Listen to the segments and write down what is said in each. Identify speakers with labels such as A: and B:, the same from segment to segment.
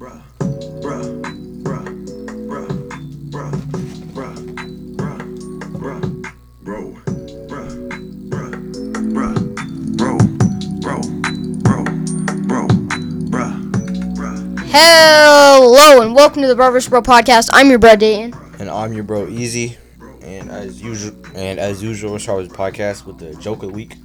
A: bruh, bruh, bruh, bruh, bruh, bruh, bruh, bruh, bro, bruh, bruh, bruh, bro, bro, bro, bro, bruh, bruh.
B: Hello and welcome to the Brothers Bro podcast. I'm your bro Dayton.
C: And I'm your bro Easy. And as usual, and as usual, we'll start with the podcast with the joke of the week,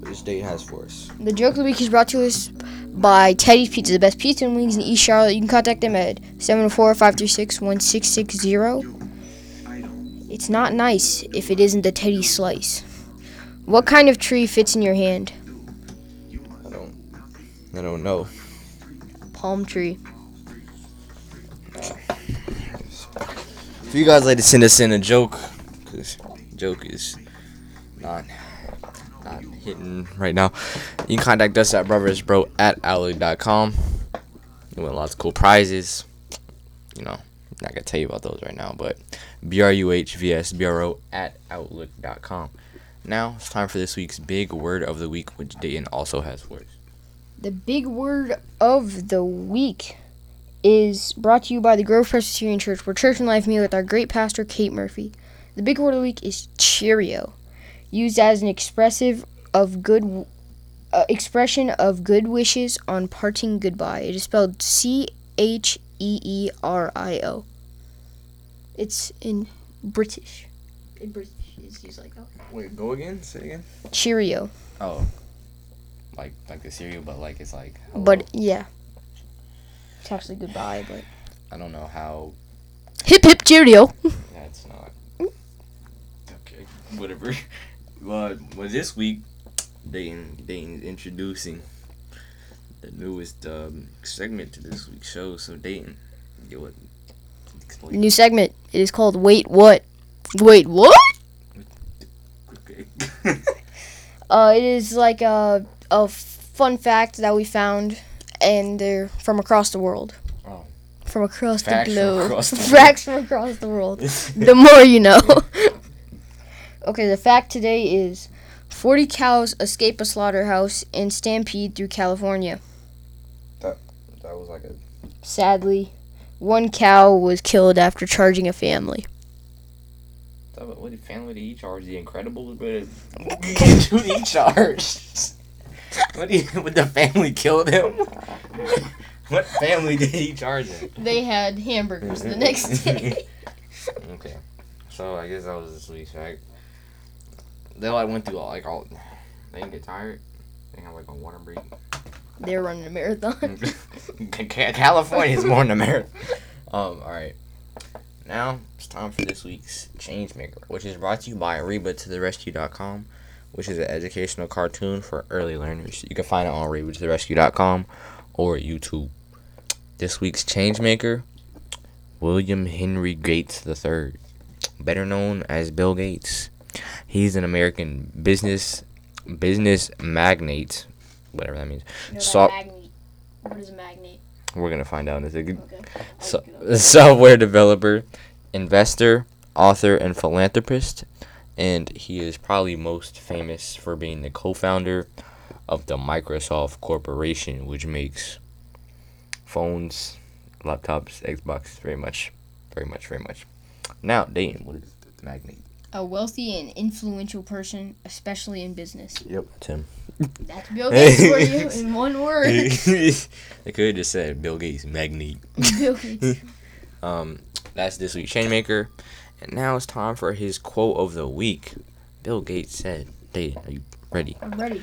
C: which Dayton has for us.
B: The joke of the week is brought to us by Teddy's Pizza, the best pizza and wings in East Charlotte. You can contact them at 704-536-1660. It's not nice if it isn't the Teddy slice. What kind of tree fits in your hand?
C: I don't, I don't know.
B: Palm tree.
C: If you guys like to send us in a joke, because joke is not not hitting right now, you can contact us at brothersbro at outlook.com. You win lots of cool prizes. You know, not gonna tell you about those right now, but bruhvsbro at outlook.com. Now it's time for this week's big word of the week, which Dayton also has for us.
B: The big word of the week is brought to you by the Grove Presbyterian Church, where church and life meet with our great pastor, Kate Murphy. The big word of the week is Cheerio, used as an expressive of good uh, expression of good wishes on parting goodbye. It is spelled C H E E R I O. It's in British. In British, it's used like that.
C: Wait, go again. Say again.
B: Cheerio,
C: Oh, like like the cereal, but like it's like. hello.
B: but yeah, it's actually goodbye. But
C: I don't know how
B: hip hip Cheerio.
C: that's not. Okay, whatever. well, well, this week they they introducing the newest um, segment to this week's show. So Dayton, you would explain.
B: New segment. It is called Wait What? Wait What?
C: Okay.
B: Uh, it is like a a fun fact that we found, and they're from across the world.
C: Oh.
B: From across
C: Facts
B: the
C: from
B: globe.
C: across the.
B: Facts from across the world. the more you know. okay, the fact today is 40 cows escape a slaughterhouse and stampede through California.
C: that that was like a.
B: Sadly, one cow was killed after charging a family.
C: What what family did he charge? The Incredibles, but who did he charge? What did, he, would the family kill him? what family did he charge him?
B: They had hamburgers the next day.
C: Okay, so I guess that was this week's fact. They like went through all like all. They didn't get tired. They had like a water break.
B: they were running a marathon.
C: California is more than America. Um. All right. Now it's time for this week's Changemaker, which is brought to you by Reba to the Rescue.com, which is an educational cartoon for early learners. You can find it on Reba to the Rescue.com or YouTube. This week's Changemaker, William Henry Gates III, better known as Bill Gates. He's an American business business magnate, whatever that means. So-
B: What is a magnate?
C: We're gonna find out in a second.
B: Okay.
C: So, software developer, investor, author, and philanthropist. And he is probably most famous for being the co founder of the Microsoft Corporation, which makes phones, laptops, Xbox, very much, very much, very much. Now, Dayton, what is the magnate?
B: A wealthy and influential person, especially in business.
C: Yep, Tim.
B: That's Bill Gates for you in one word.
C: they could have just said Bill Gates, magnate.
B: Bill Gates.
C: Um, that's this week's Changemaker. And now it's time for his quote of the week. Bill Gates said, Dayton, are you ready?
B: I'm ready.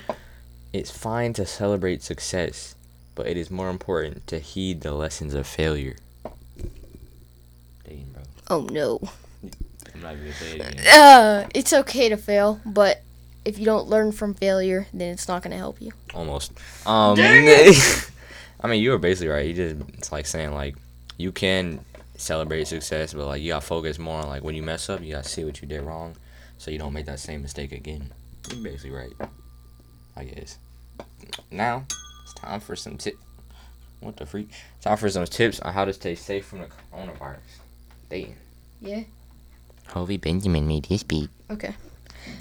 C: It's fine to celebrate success, but it is more important to heed the lessons of failure. Dayton, bro.
B: Oh no.
C: I'm not gonna say it again.
B: Uh, it's okay to fail, but if you don't learn from failure, then it's not gonna help you.
C: Almost. Um, I mean, you were basically right. You just, it's like saying, like, you can celebrate success, but, like, you gotta focus more on, like, when you mess up, you gotta see what you did wrong so you don't make that same mistake again. You're basically right. I guess. Now, it's time for some tips. What the freak? Time for some tips on how to stay safe from the coronavirus. Dayton.
B: Yeah.
C: Hovey Benjamin made his beat.
B: Okay.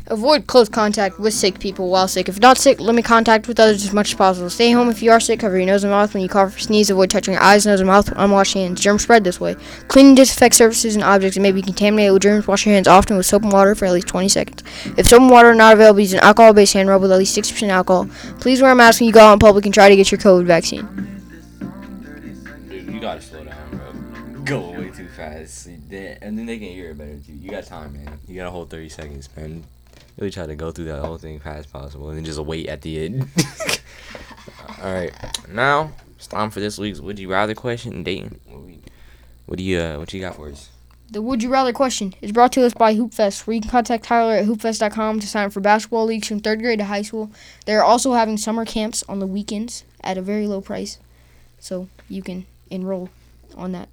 B: Avoid close contact with sick people while sick. If not sick, limit contact with others as much as possible. Stay home if you are sick. Cover your nose and mouth when you cough or sneeze. Avoid touching your eyes, nose, and mouth with unwashed hands. Germs spread this way. Clean and disinfect surfaces and objects that may be contaminated with germs. Wash your hands often with soap and water for at least 20 seconds. If soap and water are not available, use an alcohol-based hand rub with at least 60% alcohol. Please wear a mask when you go out in public and try to get your COVID vaccine.
C: Dude, you gotta slow down, bro. Go away too fast. They- And then they can hear it better too. You got time, man. You got a whole 30 seconds, man. Really try to go through that whole thing fast as possible and then just wait at the end. Alright, now it's time for this week's Would You Rather question. Dayton, what, what do you uh, what you got for us?
B: The Would You Rather question is brought to us by Hoopfest, where you can contact Tyler at hoopfest.com to sign up for basketball leagues from third grade to high school. They're also having summer camps on the weekends at a very low price, so you can enroll on that.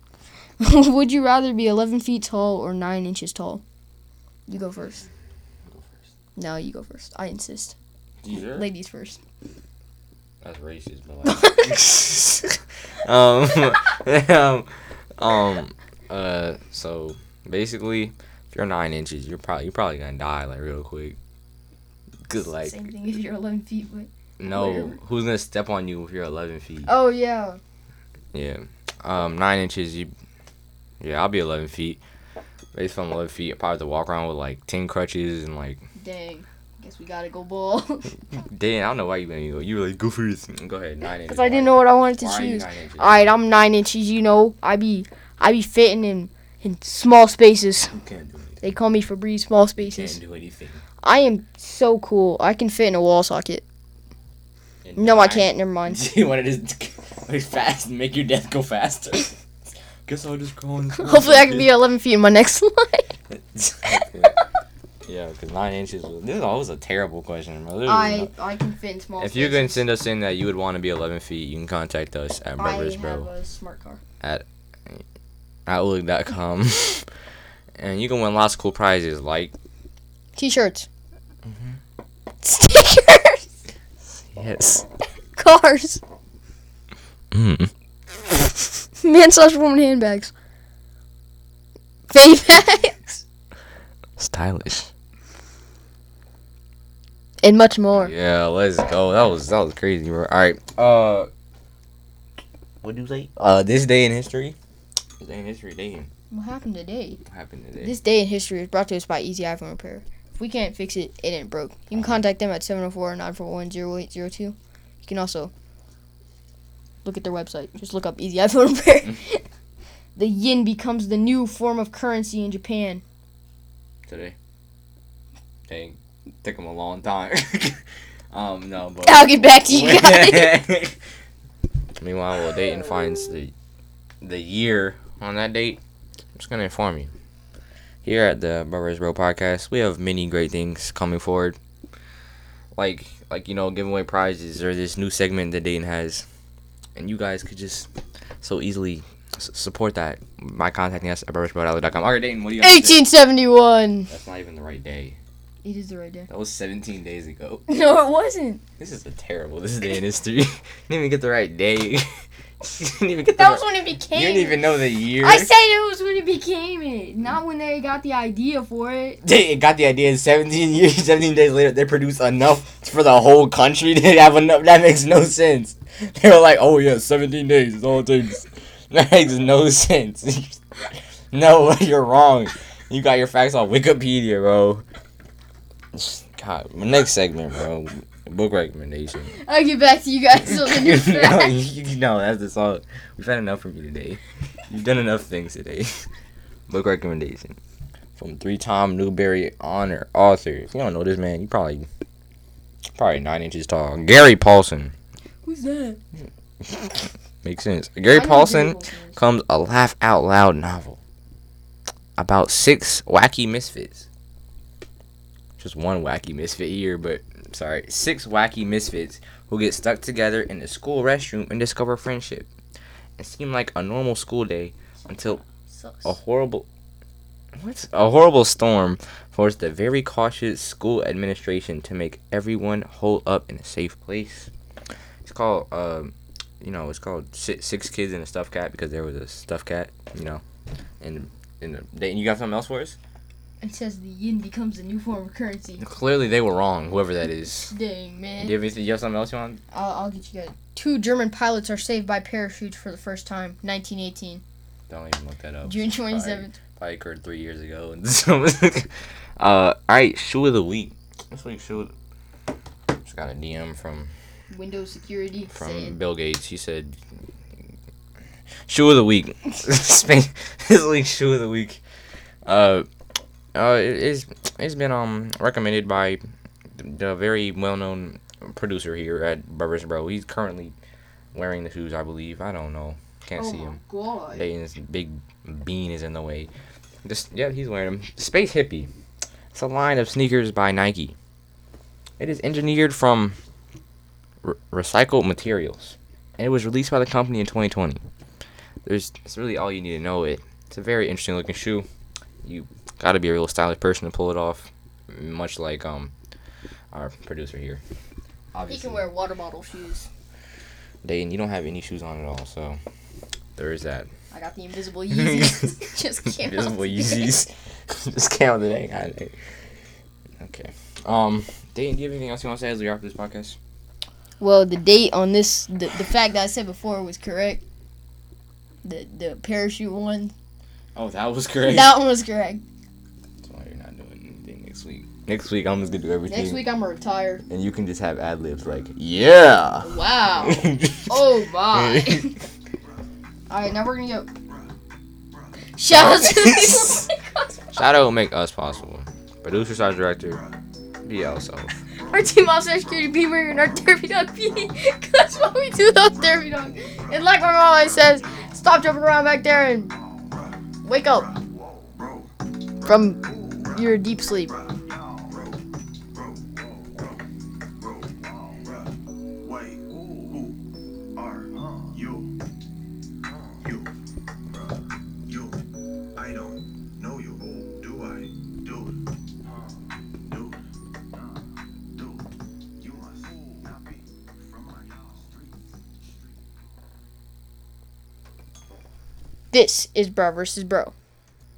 B: Would you rather be 11 feet tall or 9 inches tall? You go first. No, you go first. I insist.
C: You
B: Ladies first.
C: That's racist, but like. um, um, um, uh, so basically, if you're nine inches, you're probably you're probably gonna die like real quick. Cause like,
B: Same thing if you're 11 feet. But...
C: no,
B: whatever.
C: who's gonna step on you if you're 11 feet?
B: Oh, yeah.
C: Yeah, um, nine inches. You, yeah, I'll be 11 feet. Based on 11 feet, I probably have to walk around with like 10 crutches and like.
B: Dang. I guess we gotta go ball.
C: Dang, I don't know why you made me go. You were like, go for this. Go ahead, nine inches.
B: Because I didn't know what I wanted to
C: Why
B: choose. Alright, I'm nine inches, you know. I be I be fitting in in small spaces.
C: You can't do anything.
B: They call me Febreze small Spaces.
C: You Can't do anything.
B: I am so cool. I can fit in a wall socket.
C: And
B: No, I can't. Never mind.
C: you wanted to be fast and make your death go faster. Guess I'll just crawl in.
B: Hopefully, I can be 11 feet in my next life.
C: yeah, because nine inches. Was, this is always a terrible question, bro.
B: I
C: no-
B: I can fit in small.
C: if you can send us in that you would want to be 11 feet, you can contact us at
B: I
C: Brothers
B: have
C: Bro
B: a smart car.
C: At outlook.com, and you can win lots of cool prizes like
B: T-shirts.
C: Mm-hmm.
B: Stickers.
C: yes,
B: Cars.
C: mm.
B: Man slash woman handbags. Fanny bags.
C: stylish.
B: And much more.
C: Yeah, let's go. That was that was crazy, bro. All right. Uh, what do you say? Uh, this day in history. This day in history, day.
B: What happened today?
C: What happened today?
B: This day in history is brought to us by Easy iPhone Repair. If we can't fix it, it ain't broke. You can contact them at 704-941-0802. You can also look at their website. Just look up Easy iPhone Repair. the yen becomes the new form of currency in Japan.
C: today. Dang, took them a long time. um, no, but
B: I'll get back to you guys.
C: Meanwhile, while Dayton finds the the year on that date, I'm just gonna inform you. Here at the Brothers Bro podcast, we have many great things coming forward. Like like you know, giving away prizes or this new segment that Dayton has, and you guys could just so easily s- support that by contacting us at brothersbro.com. All right, Dayton, what do you got? to say?
B: 1871.
C: That's not even the right day.
B: It is the right day.
C: That was 17 days ago.
B: No, it wasn't.
C: This is a terrible. This day in history. didn't even get the right day. you didn't even get the.
B: That was when it became.
C: you didn't even know the year.
B: I said it was when it became it, not when they got the idea for it.
C: They got the idea. 17 years, 17 days later, they produced enough for the whole country to have enough. That makes no sense. They were like, "Oh yeah, 17 days is all it takes." That makes no sense. no, you're wrong. You got your facts on Wikipedia, bro. God, my next segment, bro. Book recommendation.
B: I'll get back to you guys on the new
C: no, you, no, that's the song. We've had enough from you today. You've done enough things today. Book recommendation from three-time Newbery honor author. If you don't know this man, you probably probably nine inches tall. Gary Paulsen
B: Who's that?
C: makes sense. Gary Paulsen
B: Gary Paulsen is.
C: comes a laugh out loud novel about six wacky misfits. Just one wacky misfit here, but sorry, six wacky misfits who get stuck together in the school restroom and discover friendship. It seemed like a normal school day until a horrible what? A horrible storm forced the very cautious school administration to make everyone hole up in a safe place. It's called, um, you know, it's called six, kids and a stuffed cat because there was a stuffed cat, you know, and in the, they, you got something else for us?
B: It says the yen becomes a new form of currency.
C: Clearly, they were wrong. Whoever that is.
B: Dang, man.
C: Do you have, anything- you have something else you want?
B: I'll, I'll get you guys. Two German pilots are saved by parachutes for the first time. 1918.
C: Don't even look that up.
B: June 27th.
C: Probably occurred three years ago. Uh, all right, shoe of the week. This week, shoe. Of the... Just got a DM from
B: Windows security.
C: from Bill Gates. He said, "Shoe of the week." This week's shoe of the week. Uh, uh, it, it's it's been um recommended by the very well known producer here at Brothers Bro. He's currently wearing the shoes, I believe. I don't know. Can't see him.
B: God.
C: Dayton's big bean is in the way. Just yeah, he's wearing them. Space Hippie. It's a line of sneakers by Nike. It is engineered from re- recycled materials, and it was released by the company in 2020. There's that's really all you need to know. It it's a very interesting looking shoe. You got to be a real stylish person to pull it off, much like um our producer here. Obviously.
B: He can wear water bottle shoes.
C: Dayton, you don't have any shoes on at all, so there is that.
B: I got the invisible Yeezys. Just came
C: Invisible. Yeezys. Just count the day. God, Okay. Um, Dayton, do you have anything else you want to say as we wrap this podcast?
B: Well, the date on this, the, the fact that I said before was correct. The the parachute one,
C: Oh, that was great.
B: that one was correct.
C: Next week. Next week, I'm just gonna do everything.
B: Next week I'm gonna.
C: And you can just have ad libs like, yeah.
B: Wow. oh my. All right, now we're gonna go. Shout out to the people.
C: Shout out will make us possible. Producer, slash director, BL self.
B: Our team officer, security beamer, and our derby dog P. That's what we do, those derby dog. And like my mom always says, stop jumping around back there and wake up from your deep sleep. This is Bro versus Bro.